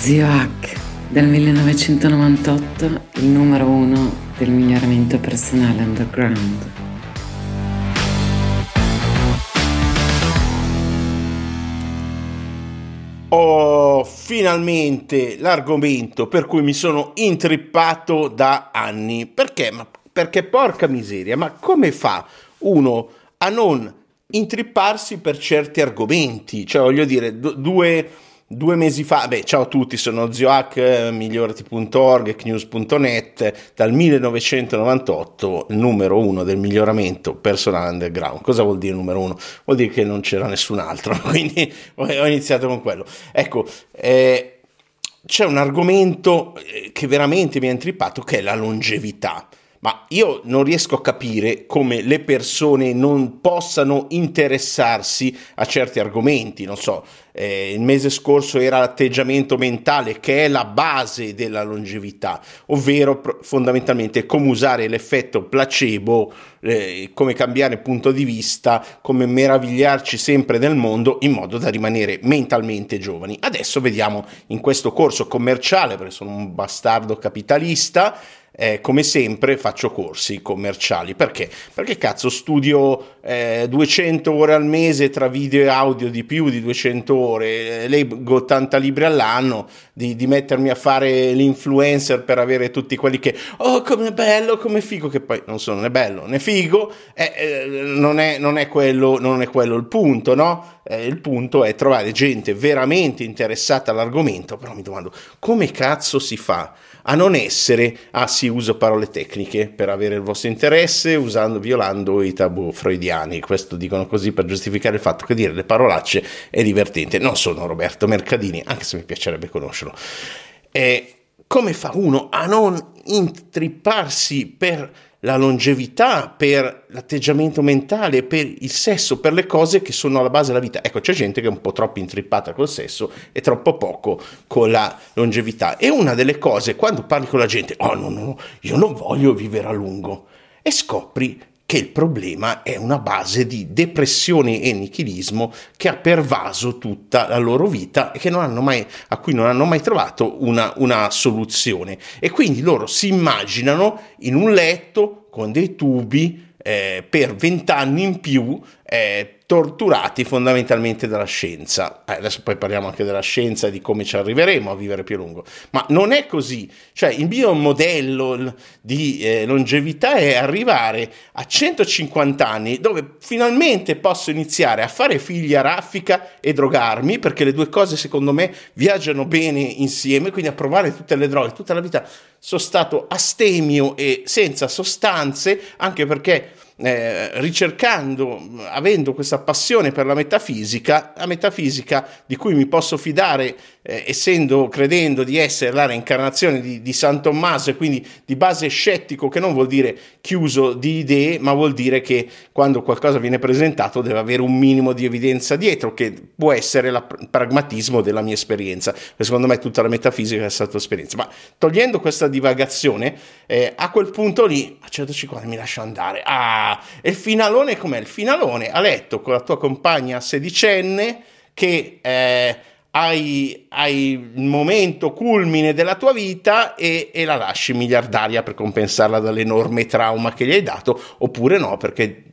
Zio Hack del 1998, il numero uno del miglioramento personale underground. Ho finalmente l'argomento per cui mi sono intrippato da anni. Perché? Ma perché porca miseria, ma come fa uno a non intripparsi per certi argomenti? Cioè, voglio dire, d- due Due mesi fa, beh, ciao a tutti, sono ziohack, eh, migliorati.org, knews.net, dal 1998 il numero uno del miglioramento personale underground. Cosa vuol dire numero uno? Vuol dire che non c'era nessun altro, quindi ho iniziato con quello. Ecco, eh, c'è un argomento eh, che veramente mi ha intrippato, che è la longevità. Ma io non riesco a capire come le persone non possano interessarsi a certi argomenti, non so, eh, il mese scorso era l'atteggiamento mentale che è la base della longevità, ovvero fondamentalmente come usare l'effetto placebo, eh, come cambiare punto di vista, come meravigliarci sempre del mondo in modo da rimanere mentalmente giovani. Adesso vediamo in questo corso commerciale, perché sono un bastardo capitalista, eh, come sempre faccio corsi commerciali. Perché? Perché cazzo studio eh, 200 ore al mese tra video e audio di più di 200 ore, eh, leggo 80 libri all'anno, di, di, mettermi a fare l'influencer per avere tutti quelli che, oh come bello, come figo, che poi non sono né bello né figo, eh, eh, non, è, non, è quello, non, è, quello, il punto, no? Eh, il punto è trovare gente veramente interessata all'argomento, però mi domando, come cazzo si fa? A non essere, ah sì, uso parole tecniche per avere il vostro interesse, usando, violando i tabù freudiani. Questo dicono così per giustificare il fatto che dire le parolacce è divertente. Non sono Roberto Mercadini, anche se mi piacerebbe conoscerlo. E come fa uno a non intripparsi per la longevità, per l'atteggiamento mentale, per il sesso, per le cose che sono alla base della vita. Ecco, c'è gente che è un po' troppo intrippata col sesso e troppo poco con la longevità. E una delle cose, quando parli con la gente, oh no, no, io non voglio vivere a lungo, e scopri che il problema è una base di depressione e nichilismo che ha pervaso tutta la loro vita e mai, a cui non hanno mai trovato una, una soluzione. E quindi loro si immaginano in un letto con dei tubi eh, per vent'anni in più eh, torturati fondamentalmente dalla scienza. Eh, adesso poi parliamo anche della scienza e di come ci arriveremo a vivere più a lungo. Ma non è così. Cioè, il mio modello di eh, longevità è arrivare a 150 anni dove finalmente posso iniziare a fare figli a raffica e drogarmi, perché le due cose secondo me viaggiano bene insieme, quindi a provare tutte le droghe. Tutta la vita sono stato astemio e senza sostanze, anche perché eh, ricercando, avendo questa passione per la metafisica, la metafisica di cui mi posso fidare, eh, essendo, credendo di essere la reincarnazione di, di San Tommaso e quindi di base scettico, che non vuol dire chiuso di idee, ma vuol dire che quando qualcosa viene presentato deve avere un minimo di evidenza dietro, che può essere il pragmatismo della mia esperienza. Secondo me tutta la metafisica è stata esperienza. Ma togliendo questa divagazione, eh, a quel punto lì, a 150 mi lascio andare. Ah, e il finalone com'è? Il finalone a letto con la tua compagna sedicenne che eh, hai, hai, il momento culmine della tua vita e, e, la lasci miliardaria per compensarla dall'enorme trauma che gli hai dato, oppure no, perché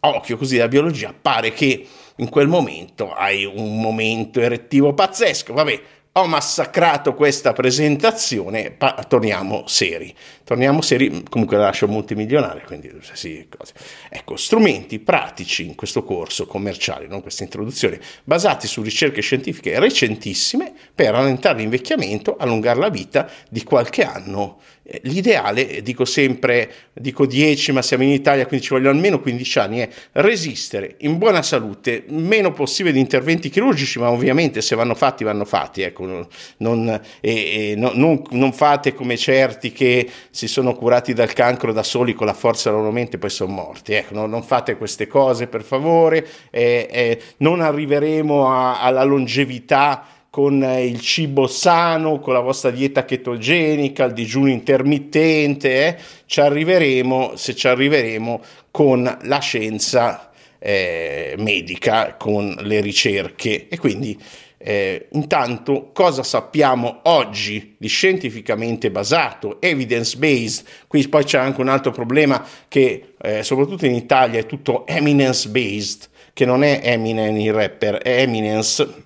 occhio così la biologia pare che in quel momento hai un momento erettivo pazzesco, vabbè, ho massacrato questa presentazione, pa- torniamo seri. Torniamo seri, comunque la lascio multimilionaria, quindi sì, cose. Ecco, strumenti pratici in questo corso commerciale, non questa introduzione, basati su ricerche scientifiche recentissime per rallentare l'invecchiamento, allungare la vita di qualche anno l'ideale, dico sempre, dico 10, ma siamo in Italia, quindi ci vogliono almeno 15 anni, è resistere in buona salute, meno possibile di interventi chirurgici, ma ovviamente se vanno fatti, vanno fatti. Ecco, non, e, e, no, non, non, fate come certi che si sono curati dal cancro da soli con la forza della loro mente e poi sono morti. Ecco, no, non fate queste cose, per favore. Eh, non arriveremo a, alla longevità con il cibo sano, con la vostra dieta chetogenica, il digiuno intermittente, eh? ci arriveremo, se ci arriveremo, con la scienza eh, medica, con le ricerche e quindi Eh, intanto, cosa sappiamo oggi di scientificamente basato, evidence based? Qui poi c'è anche un altro problema che eh, soprattutto in Italia è tutto eminence based, che non è Eminem il rapper, è eminence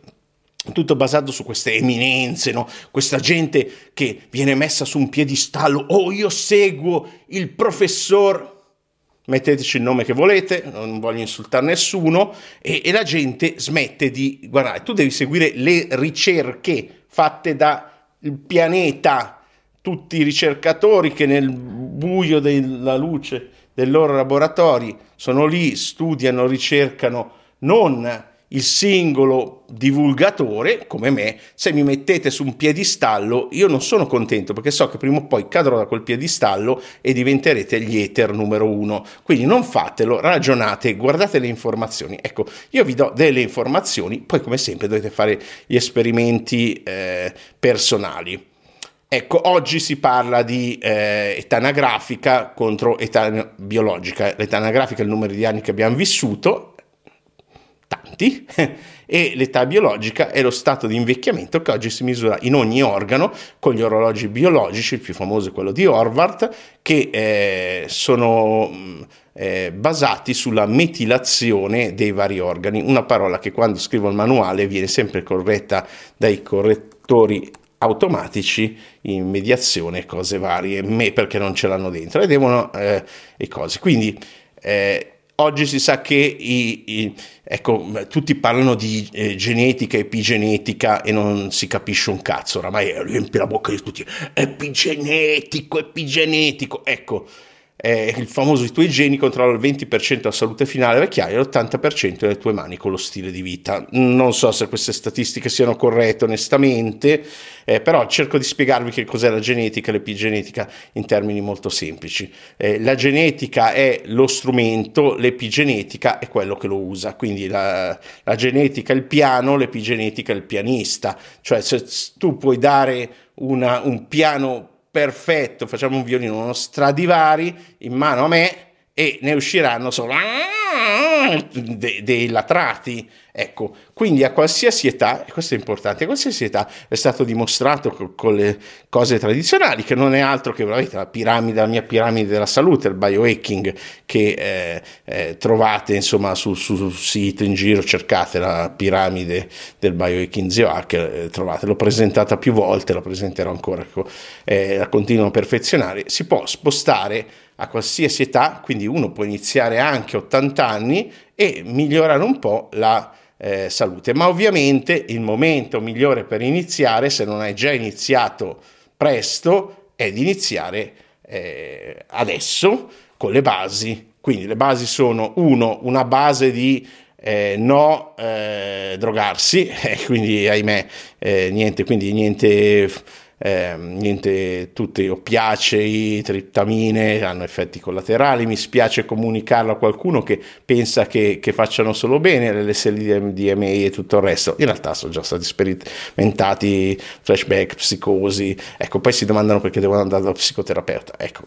tutto basato su queste eminenze, no? questa gente che viene messa su un piedistallo, oh io seguo il professor metteteci il nome che volete, non voglio insultare nessuno, e, e, la gente smette di guardare. Tu devi seguire le ricerche fatte dal pianeta, tutti i ricercatori che nel buio della luce dei loro laboratori sono lì, studiano, ricercano, non il singolo divulgatore, come me, se mi mettete su un piedistallo, io non sono contento perché so che prima o poi cadrò da quel piedistallo e diventerete gli ether numero uno. Quindi non fatelo, ragionate, guardate le informazioni. Ecco, io vi do delle informazioni, poi come sempre dovete fare gli esperimenti eh, personali. Ecco, oggi si parla di eh, età anagrafica contro età biologica. L'età anagrafica è il numero di anni che abbiamo vissuto, tanti, e l'età biologica è lo stato di invecchiamento che oggi si misura in ogni organo con gli orologi biologici, il più famoso è quello di Horvath, che eh, sono mm, eh, basati sulla metilazione dei vari organi, una parola che quando scrivo il manuale viene sempre corretta dai correttori automatici in mediazione, cose varie, me perché non ce l'hanno dentro e devono eh, le cose. Quindi eh, Oggi si sa che i, i, ecco, tutti parlano di eh, genetica, epigenetica e non si capisce un cazzo, oramai riempie la bocca di tutti, epigenetico, epigenetico, ecco, eh, il famoso i tuoi geni controlla il 20% della salute finale vecchiaia e l'80% delle tue mani con lo stile di vita. Non so se queste statistiche siano corrette onestamente, eh, però cerco di spiegarvi che cos'è la genetica e l'epigenetica in termini molto semplici. Eh, la genetica è lo strumento, l'epigenetica è quello che lo usa, quindi la, la genetica è il piano, l'epigenetica è il pianista, cioè se tu puoi dare una, un piano perfetto, facciamo un violino, uno Stradivari in mano a me e ne usciranno solo dei, dei latrati. Ecco, quindi a qualsiasi età, e questo è importante, a qualsiasi età è stato dimostrato con, con le cose tradizionali, che non è altro che veramente la piramide, la mia piramide della salute, il biohacking, che eh, eh, trovate insomma sul, sul, sito in giro, cercate la piramide del biohacking Ziohack, eh, trovate, l'ho presentata più volte, la presenterò ancora, ecco, eh, la continuo a perfezionare, si può spostare a qualsiasi età, quindi uno può iniziare anche a 80 anni e migliorare un po' la eh, salute. Ma ovviamente il momento migliore per iniziare, se non hai già iniziato presto, è di iniziare eh, adesso con le basi. Quindi le basi sono uno, una base di eh, no eh, drogarsi, quindi ahimè eh, niente, quindi niente eh, niente, tutti oppiacei, triptamine hanno effetti collaterali, mi spiace comunicarlo a qualcuno che pensa che, che facciano solo bene l'LSD-DMA e tutto il resto, in realtà sono già stati sperimentati flashback, psicosi, ecco, poi si domandano perché devono andare dallo psicoterapeuta, ecco,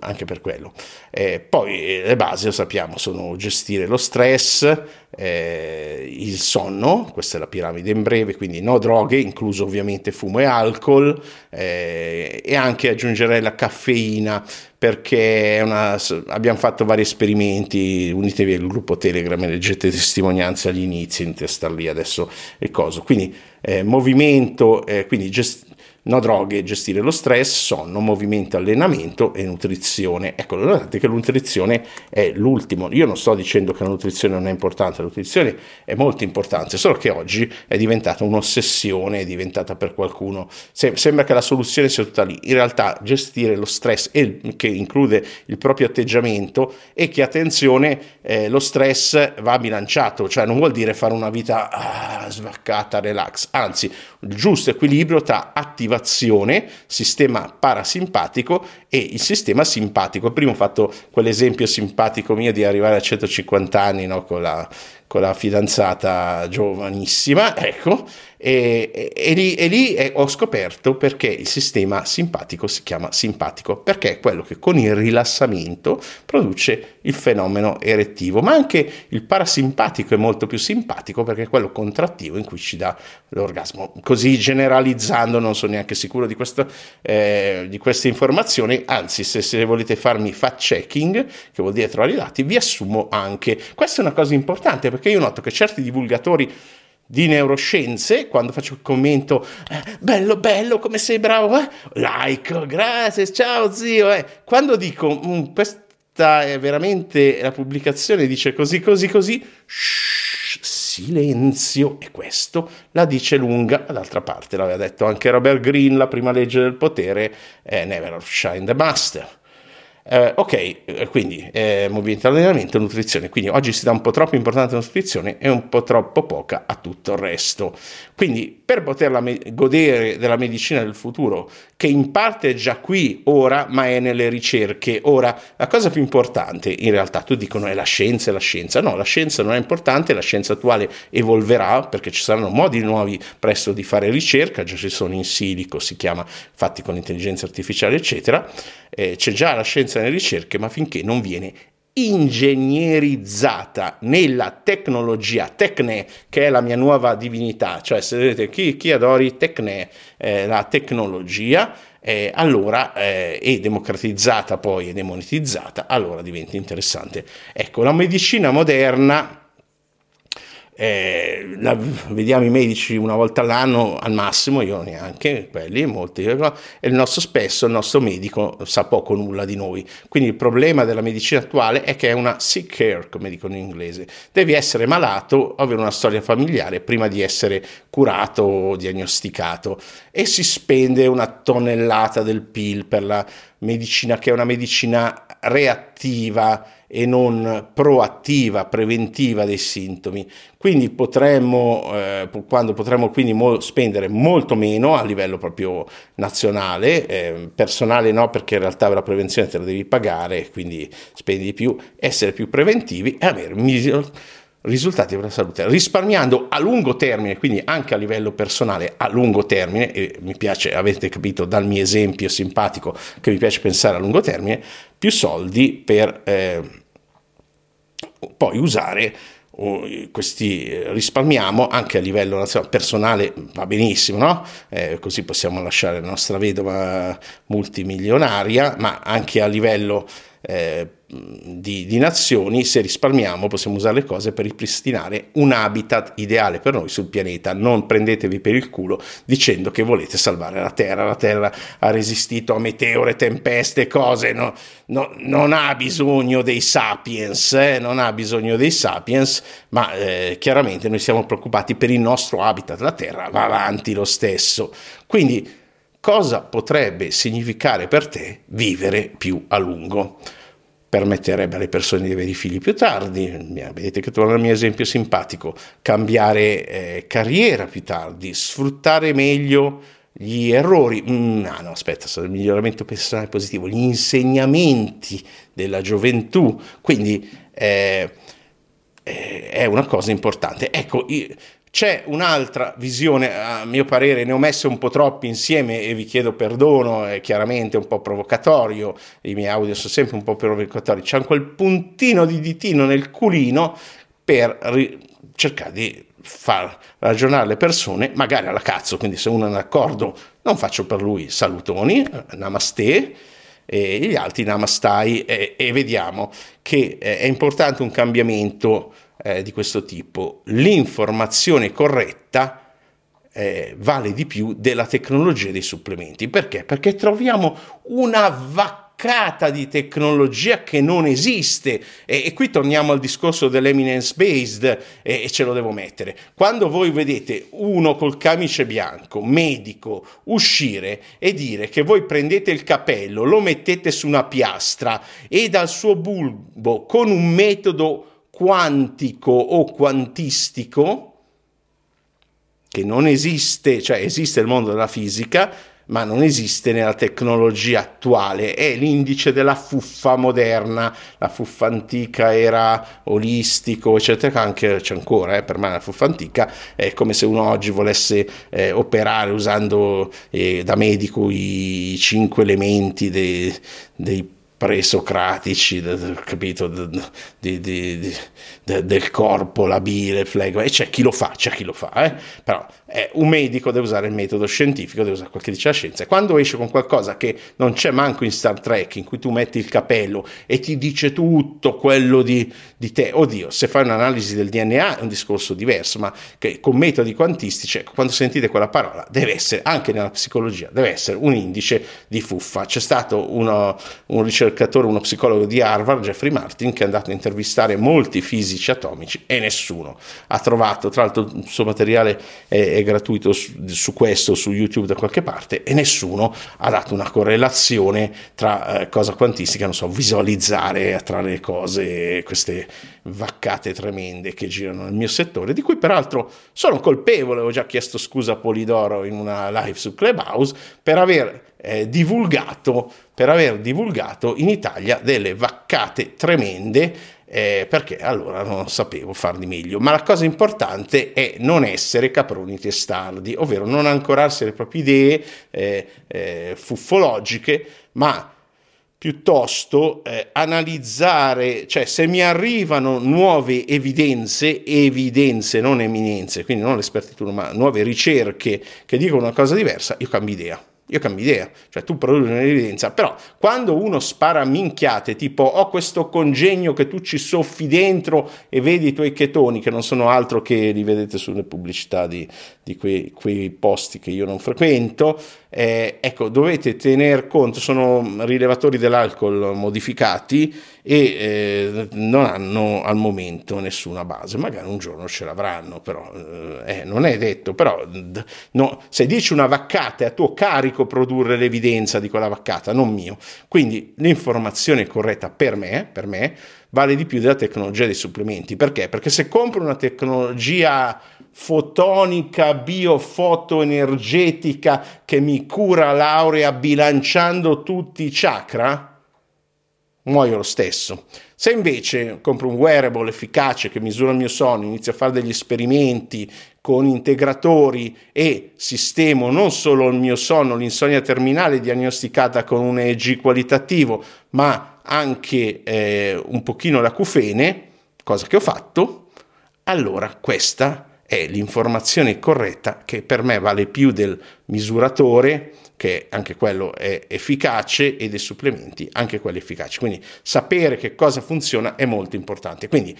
anche per quello. Eh, poi le basi, lo sappiamo, sono gestire lo stress, eh, il sonno, questa è la piramide in breve, quindi no droghe, incluso ovviamente fumo e alcol, eh, e anche aggiungerei la caffeina perché una, abbiamo fatto vari esperimenti, unitevi al gruppo Telegram e leggete testimonianze agli inizi, in testa lì adesso e cosa. Quindi eh, movimento, eh, quindi gest- No droghe, gestire lo stress, sonno, movimento, allenamento e nutrizione. Ecco, guardate che nutrizione è l'ultimo. Io non sto dicendo che la nutrizione non è importante, la nutrizione è molto importante, solo che oggi è diventata un'ossessione, è diventata per qualcuno. sembra che la soluzione sia tutta lì. In realtà gestire lo stress, che include il proprio atteggiamento, e che attenzione, eh, lo stress va bilanciato, cioè non vuol dire fare una vita ah, svaccata, relax, anzi, il giusto equilibrio tra attività attivazione, sistema parasimpatico e il sistema simpatico. Prima ho fatto quell'esempio simpatico mio di arrivare a 150 anni no, con, la, con la fidanzata giovanissima, ecco, e, e, e, lì, e lì è, ho scoperto perché il sistema simpatico si chiama simpatico, perché è quello che con il rilassamento produce il fenomeno erettivo, ma anche il parasimpatico è molto più simpatico perché è quello contrattivo in cui ci dà l'orgasmo. Così generalizzando, non sono neanche sicuro di, questo, eh, di queste informazioni, anzi se, se volete farmi fact checking, che vuol dire trovare i dati, vi assumo anche. Questa è una cosa importante perché io noto che certi divulgatori di neuroscienze, quando faccio il commento, eh, bello, bello, come sei bravo, eh? like, grazie, ciao zio, eh. quando dico, mm, questa è veramente la pubblicazione, dice così, così, così, shh, silenzio, e questo la dice lunga, d'altra parte l'aveva detto anche Robert Greene, la prima legge del potere, eh, never shine the master. Eh, ok, eh, quindi eh, movimento allenamento, nutrizione. Quindi oggi si dà un po' troppo importanza alla nutrizione e un po' troppo poca a tutto il resto. Quindi per poterla me- godere della medicina del futuro, che in parte è già qui ora, ma è nelle ricerche. Ora, la cosa più importante in realtà, tu dicono è la scienza, è la scienza. No, la scienza non è importante, la scienza attuale evolverà perché ci saranno modi nuovi presto di fare ricerca, già ci sono in silico, si chiama, fatti con l'intelligenza artificiale, eccetera eh, c'è già la scienza nelle ricerche, ma finché non viene ingegnerizzata nella tecnologia, tecne, che è la mia nuova divinità, cioè se vedete chi, chi adori tecne, eh, la tecnologia, eh, allora eh, è democratizzata poi e demonetizzata, allora diventa interessante. Ecco, la medicina moderna eh, la, vediamo i medici una volta all'anno al massimo, io neanche, quelli, molti, e il nostro spesso, il nostro medico sa poco o nulla di noi. Quindi il problema della medicina attuale è che è una sick care, come dicono in inglese. Devi essere malato, avere una storia familiare prima di essere curato o diagnosticato e si spende una tonnellata del PIL per la medicina che è una medicina reattiva e non proattiva, preventiva dei sintomi. Quindi potremmo, eh, quando potremmo quindi mo- spendere molto meno a livello proprio nazionale, eh, personale no perché in realtà la prevenzione te la devi pagare, quindi spendi di più, essere più preventivi e avere miglior risultati per la salute, risparmiando a lungo termine, quindi anche a livello personale a lungo termine, e mi piace, avete capito dal mio esempio simpatico che mi piace pensare a lungo termine, più soldi per eh, poi usare questi risparmiamo anche a livello personale va benissimo no? Eh, così possiamo lasciare la nostra vedova multimilionaria ma anche a livello eh, di, di, nazioni, se risparmiamo possiamo usare le cose per ripristinare un habitat ideale per noi sul pianeta. Non prendetevi per il culo dicendo che volete salvare la Terra. La Terra ha resistito a meteore, tempeste, cose, no, no, non ha bisogno dei sapiens, eh, non ha bisogno dei sapiens, ma eh, chiaramente noi siamo preoccupati per il nostro habitat. La Terra va avanti lo stesso. Quindi cosa potrebbe significare per te vivere più a lungo? Permetterebbe alle persone di avere i figli più tardi, vedete che torna il mio esempio simpatico, cambiare eh, carriera più tardi, sfruttare meglio gli errori, mm, no, no, aspetta, il miglioramento personale positivo, gli insegnamenti della gioventù, quindi eh, eh, è una cosa importante. Ecco, io, c'è un'altra visione, a mio parere, ne ho messe un po' troppi insieme e vi chiedo perdono, è chiaramente un po' provocatorio, i miei audio sono sempre un po' provocatori, c'è quel puntino di ditino nel culino per ri- cercare di far ragionare le persone, magari alla cazzo, quindi se uno è d'accordo non faccio per lui salutoni, namaste, e gli altri namastai e, e vediamo che eh, è importante un cambiamento eh, di questo tipo. L'informazione corretta eh, vale di più della tecnologia dei supplementi. Perché? Perché troviamo una vaccata di tecnologia che non esiste e, e qui torniamo al discorso dell'eminence based e, e, ce lo devo mettere. Quando voi vedete uno col camice bianco, medico, uscire e dire che voi prendete il capello, lo mettete su una piastra e dal suo bulbo con un metodo quantico o quantistico, che non esiste, cioè esiste il mondo della fisica, ma non esiste nella tecnologia attuale, è l'indice della fuffa moderna, la fuffa antica era olistico, eccetera, anche c'è ancora, eh, per me la fuffa antica è come se uno oggi volesse eh, operare usando eh, da medico i cinque elementi dei, dei presocratici, capito, di, di, di, del corpo, la bile, il flegma, e c'è chi lo fa, c'è chi lo fa, eh? però eh, un medico deve usare il metodo scientifico, deve usare quel che dice la scienza, e quando esce con qualcosa che non c'è manco in Star Trek, in cui tu metti il capello e ti dice tutto quello di, di te, oddio, se fai un'analisi del DNA è un discorso diverso, ma che con metodi quantistici, ecco, quando sentite quella parola, deve essere, anche nella psicologia, deve essere un indice di fuffa. C'è stato uno, un ricercatore uno psicologo di Harvard, Jeffrey Martin, che è andato a intervistare molti fisici atomici e nessuno ha trovato, tra l'altro il suo materiale è, è gratuito su, su, questo, su YouTube da qualche parte, e nessuno ha dato una correlazione tra eh, cosa quantistica, non so, visualizzare tra le cose, queste vaccate tremende che girano nel mio settore, di cui peraltro sono colpevole, ho già chiesto scusa a Polidoro in una live su Clubhouse per aver eh, divulgato, per aver divulgato in Italia delle vaccate tremende eh, perché allora non sapevo far di meglio. Ma la cosa importante è non essere caproni testardi, ovvero non ancorarsi alle proprie idee eh, eh, fuffologiche, ma piuttosto eh, analizzare, cioè se mi arrivano nuove evidenze, evidenze, non eminenze, quindi non l'espertità, ma nuove ricerche che dicono una cosa diversa, io cambio idea. Io cambio idea, cioè tu produci un'evidenza, però quando uno spara minchiate tipo ho questo congegno che tu ci soffi dentro e vedi i tuoi chetoni che non sono altro che li vedete sulle pubblicità di, di quei, quei, posti che io non frequento, eh, ecco dovete tener conto, sono rilevatori dell'alcol modificati e eh, non hanno al momento nessuna base, magari un giorno ce l'avranno, però eh, eh non è detto, però no, se dici una vaccata è a tuo carico produrre l'evidenza di quella vaccata, non mio. Quindi l'informazione corretta per me, per me vale di più della tecnologia dei supplementi. Perché? Perché se compro una tecnologia fotonica, biofotoenergetica che mi cura l'aurea bilanciando tutti i chakra, muoio lo stesso. Se invece compro un wearable efficace che misura il mio sonno, inizio a fare degli esperimenti con integratori e sistemo non solo il mio sonno, l'insonnia terminale diagnosticata con un EEG qualitativo, ma anche eh, un pochino l'acufene, cosa che ho fatto, allora questa è l'informazione corretta che per me vale più del misuratore che anche quello è efficace e dei supplementi anche quelli efficaci. Quindi sapere che cosa funziona è molto importante. Quindi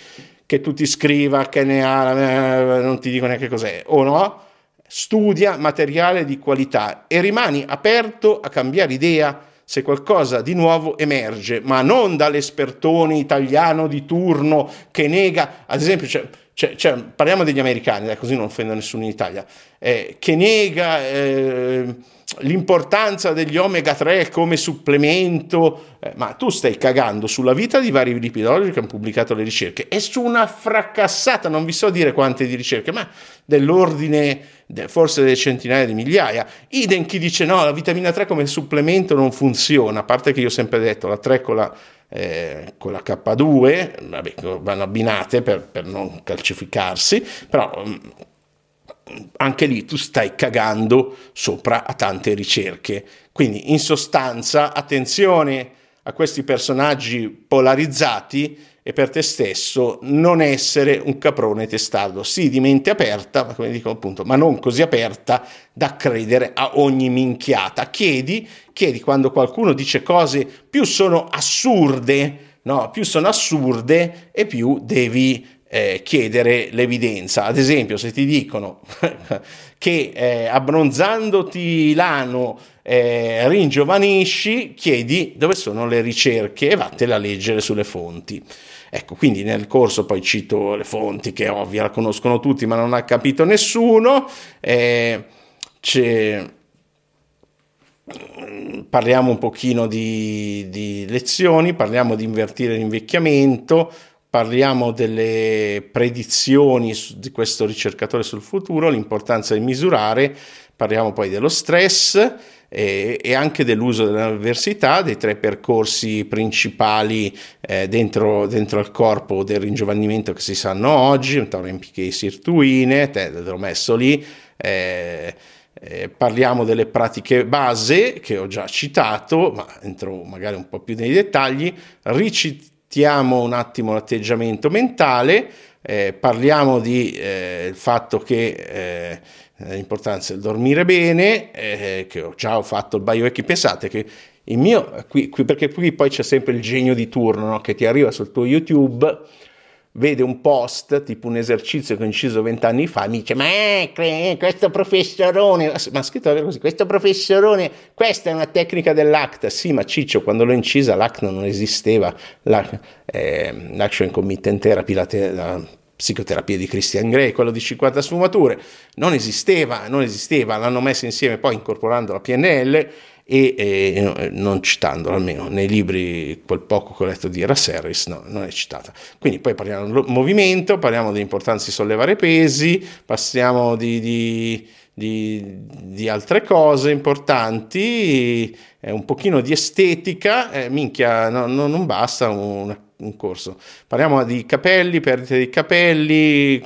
che tu ti scriva, che ne ha, non ti dico neanche cos'è o no, studia materiale di qualità e rimani aperto a cambiare idea se qualcosa di nuovo emerge, ma non dall'espertone italiano di turno che nega, ad esempio, cioè, cioè, cioè, parliamo degli americani, dai, così non offendo nessuno in Italia, eh, che nega eh, l'importanza degli omega 3 come supplemento, eh, ma tu stai cagando sulla vita di vari lipidologi che hanno pubblicato le ricerche. E su una fracassata, non vi so dire quante di ricerche, ma dell'ordine forse delle centinaia di migliaia. Idem chi dice no, la vitamina 3 come supplemento non funziona, a parte che io ho sempre detto la 3 con la, eh, con la K2, vabbè, vanno abbinate per, per non calcificarsi, però mm, anche lì tu stai cagando sopra a tante ricerche. Quindi in sostanza attenzione a questi personaggi polarizzati e per te stesso non essere un caprone testardo, sì di mente aperta, ma come dico appunto, ma non così aperta da credere a ogni minchiata. Chiedi, chiedi quando qualcuno dice cose più sono assurde, no, più sono assurde e più devi eh, chiedere l'evidenza. Ad esempio, se ti dicono che eh, abbronzandoti l'ano eh, ringiovanisci, chiedi dove sono le ricerche e vattene a leggere sulle fonti. Ecco, quindi nel corso poi cito le fonti che ovvio la conoscono tutti ma non ha capito nessuno. Eh, parliamo un pochino di, di lezioni, parliamo di invertire l'invecchiamento, parliamo delle predizioni di questo ricercatore sul futuro, l'importanza di misurare, parliamo poi dello stress e, e anche dell'uso dell'università, dei tre percorsi principali eh, dentro, dentro al corpo del ringiovanimento che si sanno oggi, un MPK sirtuine, te l'ho messo lì. Eh, eh, parliamo delle pratiche base che ho già citato, ma entro magari un po' più nei dettagli, ricitiamo un attimo l'atteggiamento mentale, eh, parliamo di eh, fatto che eh, l'importanza del dormire bene, eh, che ho già fatto il biohacking, pensate che il mio, qui, qui, perché qui poi c'è sempre il genio di turno no? che ti arriva sul tuo YouTube vede un post, tipo un esercizio che ho inciso vent'anni fa, mi dice, ma questo professorone, ma ha scritto così, questo professorone, questa è una tecnica dell'ACT, sì, ma Ciccio, quando l'ho incisa l'ACT non esisteva, eh, l'Action Commitment Therapy, la, te- la psicoterapia di Christian Grey, quello di 50 sfumature, non esisteva, non esisteva, l'hanno messo insieme poi incorporando la PNL, e eh, non citandolo almeno nei libri quel poco che ho letto di Era Serris no, non è citata. Quindi poi parliamo del movimento parliamo dell'importanza di sollevare pesi passiamo di, di, di, di altre cose importanti eh, un pochino di estetica eh, minchia no, no, non basta una un corso. Parliamo di capelli, perdita di capelli,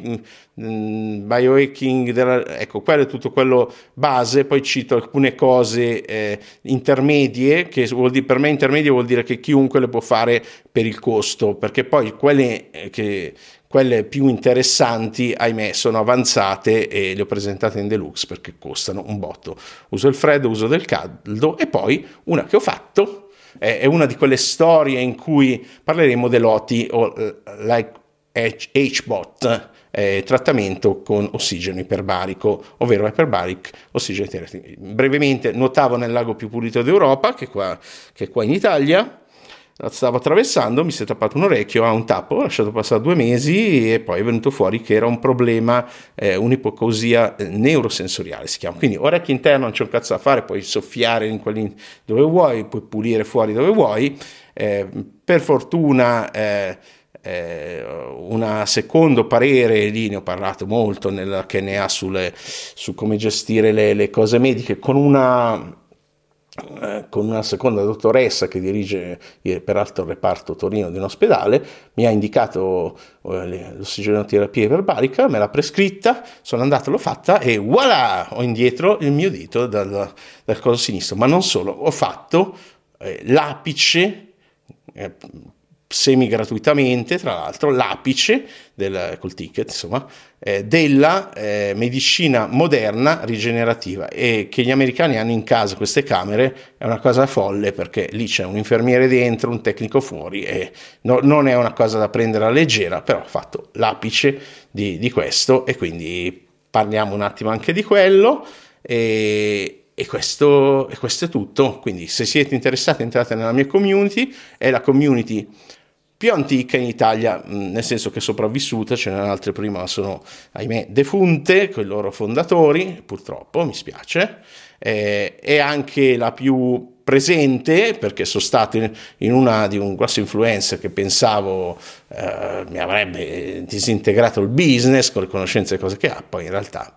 mh, mm, biohacking, della, ecco, quello è tutto quello base, poi cito alcune cose eh, intermedie, che dire, per me intermedie vuol dire che chiunque le può fare per il costo, perché poi quelle eh, che quelle più interessanti, ahimè, sono avanzate e le ho presentate in deluxe perché costano un botto. Uso il freddo, uso del caldo e poi una che ho fatto è una di quelle storie in cui parleremo dell'OTI o eh, like HBOT, eh, trattamento con ossigeno iperbarico, ovvero hyperbaric ossigeno Brevemente, nuotavo nel lago più pulito d'Europa, che, qua, che è qua in Italia, stavo attraversando, mi si è tappato un orecchio a un tappo, ho lasciato passare due mesi e poi è venuto fuori che era un problema, eh, un'ipocosia eh, neurosensoriale si chiama. Quindi orecchio interno non c'è un cazzo da fare, puoi soffiare in quelli dove vuoi, puoi pulire fuori dove vuoi. Eh, per fortuna eh, eh, un secondo parere, lì ne ho parlato molto nella che ne ha sulle, su come gestire le, le cose mediche, con una con una seconda dottoressa che dirige peraltro il reparto Torino di un ospedale, mi ha indicato eh, l'ossigenoterapia iperbarica, me l'ha prescritta, sono andato, l'ho fatta e voilà, ho indietro il mio dito dal, dal collo sinistro, ma non solo, ho fatto eh, l'apice eh, semi gratuitamente, tra l'altro, l'apice del, col ticket, insomma, eh, della eh, medicina moderna rigenerativa e che gli americani hanno in casa queste camere è una cosa folle perché lì c'è un infermiere dentro, un tecnico fuori e no, non è una cosa da prendere a leggera, però ho fatto l'apice di, di questo e quindi parliamo un attimo anche di quello. E, e questo, e questo, è tutto. Quindi, se siete interessati, entrate nella mia community. È la community più antica in Italia, nel senso che è sopravvissuta, ce n'erano altre prima, ma sono, ahimè, defunte, con i loro fondatori, purtroppo, mi spiace, eh, è anche la più presente perché sono stato in una di un grosso influencer che pensavo eh, mi avrebbe disintegrato il business con le conoscenze e cose che ha, poi in realtà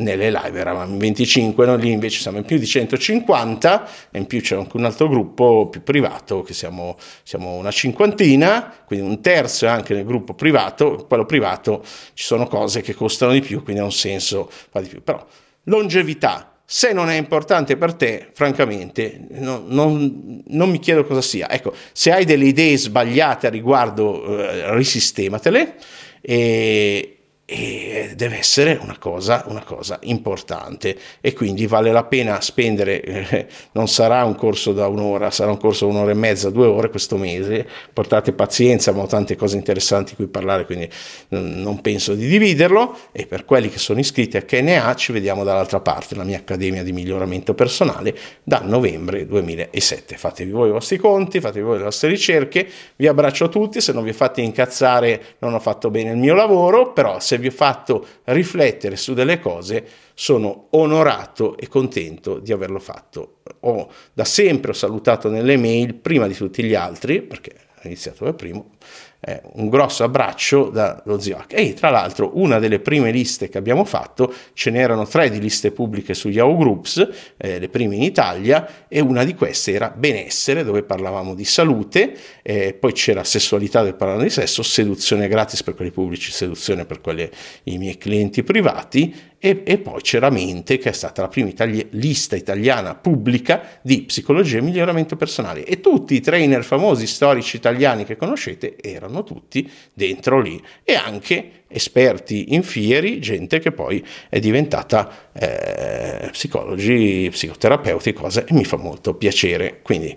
nelle live eravamo in 25, noi lì invece siamo in più di 150 e in più c'è anche un altro gruppo più privato che siamo, siamo una cinquantina, quindi un terzo è anche nel gruppo privato, quello privato ci sono cose che costano di più, quindi ha un senso fa di più. Però longevità, se non è importante per te, francamente, no, non, non, mi chiedo cosa sia. Ecco, se hai delle idee sbagliate a riguardo, eh, risistematele e, e deve essere una cosa, una cosa, importante. E quindi vale la pena spendere, eh, non sarà un corso da un'ora, sarà un corso da un'ora e mezza, due ore questo mese, portate pazienza, ho tante cose interessanti cui parlare, quindi non penso di dividerlo. E per quelli che sono iscritti a KNA ci vediamo dall'altra parte, la mia accademia di miglioramento personale da novembre 2007. Fatevi voi i vostri conti, fatevi voi le vostre ricerche, vi abbraccio a tutti, se non vi fate incazzare non ho fatto bene il mio lavoro, però se vi ho fatto riflettere su delle cose, sono onorato e contento di averlo fatto. Ho, da sempre ho salutato nelle mail, prima di tutti gli altri, perché ho iniziato per primo, Eh, un grosso abbraccio dallo zio H. E tra l'altro una delle prime liste che abbiamo fatto, ce n'erano tre di liste pubbliche su Yahoo Groups, eh, le prime in Italia, e una di queste era benessere, dove parlavamo di salute, eh, poi c'era sessualità dove parlavamo di sesso, seduzione gratis per quelli pubblici, seduzione per quelli, i miei clienti privati, e, e, poi c'era Mente, che è stata la prima itali- lista italiana pubblica di psicologia e miglioramento personale. E tutti i trainer famosi storici italiani che conoscete erano tutti dentro lì. E anche esperti in fieri, gente che poi è diventata eh, psicologi, psicoterapeuti, cose, e mi fa molto piacere. Quindi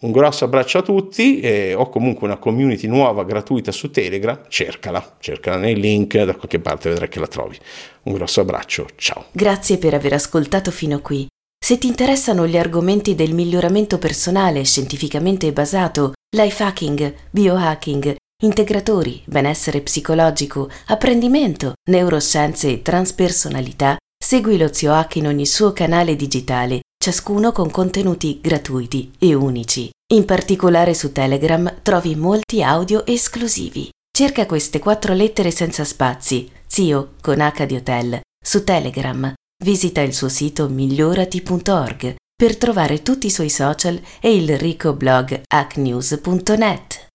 un grosso abbraccio a tutti, eh, ho comunque una community nuova gratuita su Telegram, cercala, cercala nei link, da qualche parte vedrai che la trovi. Un grosso abbraccio, ciao. Grazie per aver ascoltato fino qui. Se ti interessano gli argomenti del miglioramento personale scientificamente basato, life hacking, biohacking, integratori, benessere psicologico, apprendimento, neuroscienze e transpersonalità, segui lo Zio Hack in ogni suo canale digitale ciascuno con contenuti gratuiti e unici. In particolare su Telegram trovi molti audio esclusivi. Cerca queste quattro lettere senza spazi, zio con H di hotel, su Telegram. Visita il suo sito migliorati.org per trovare tutti i suoi social e il ricco blog hacknews.net.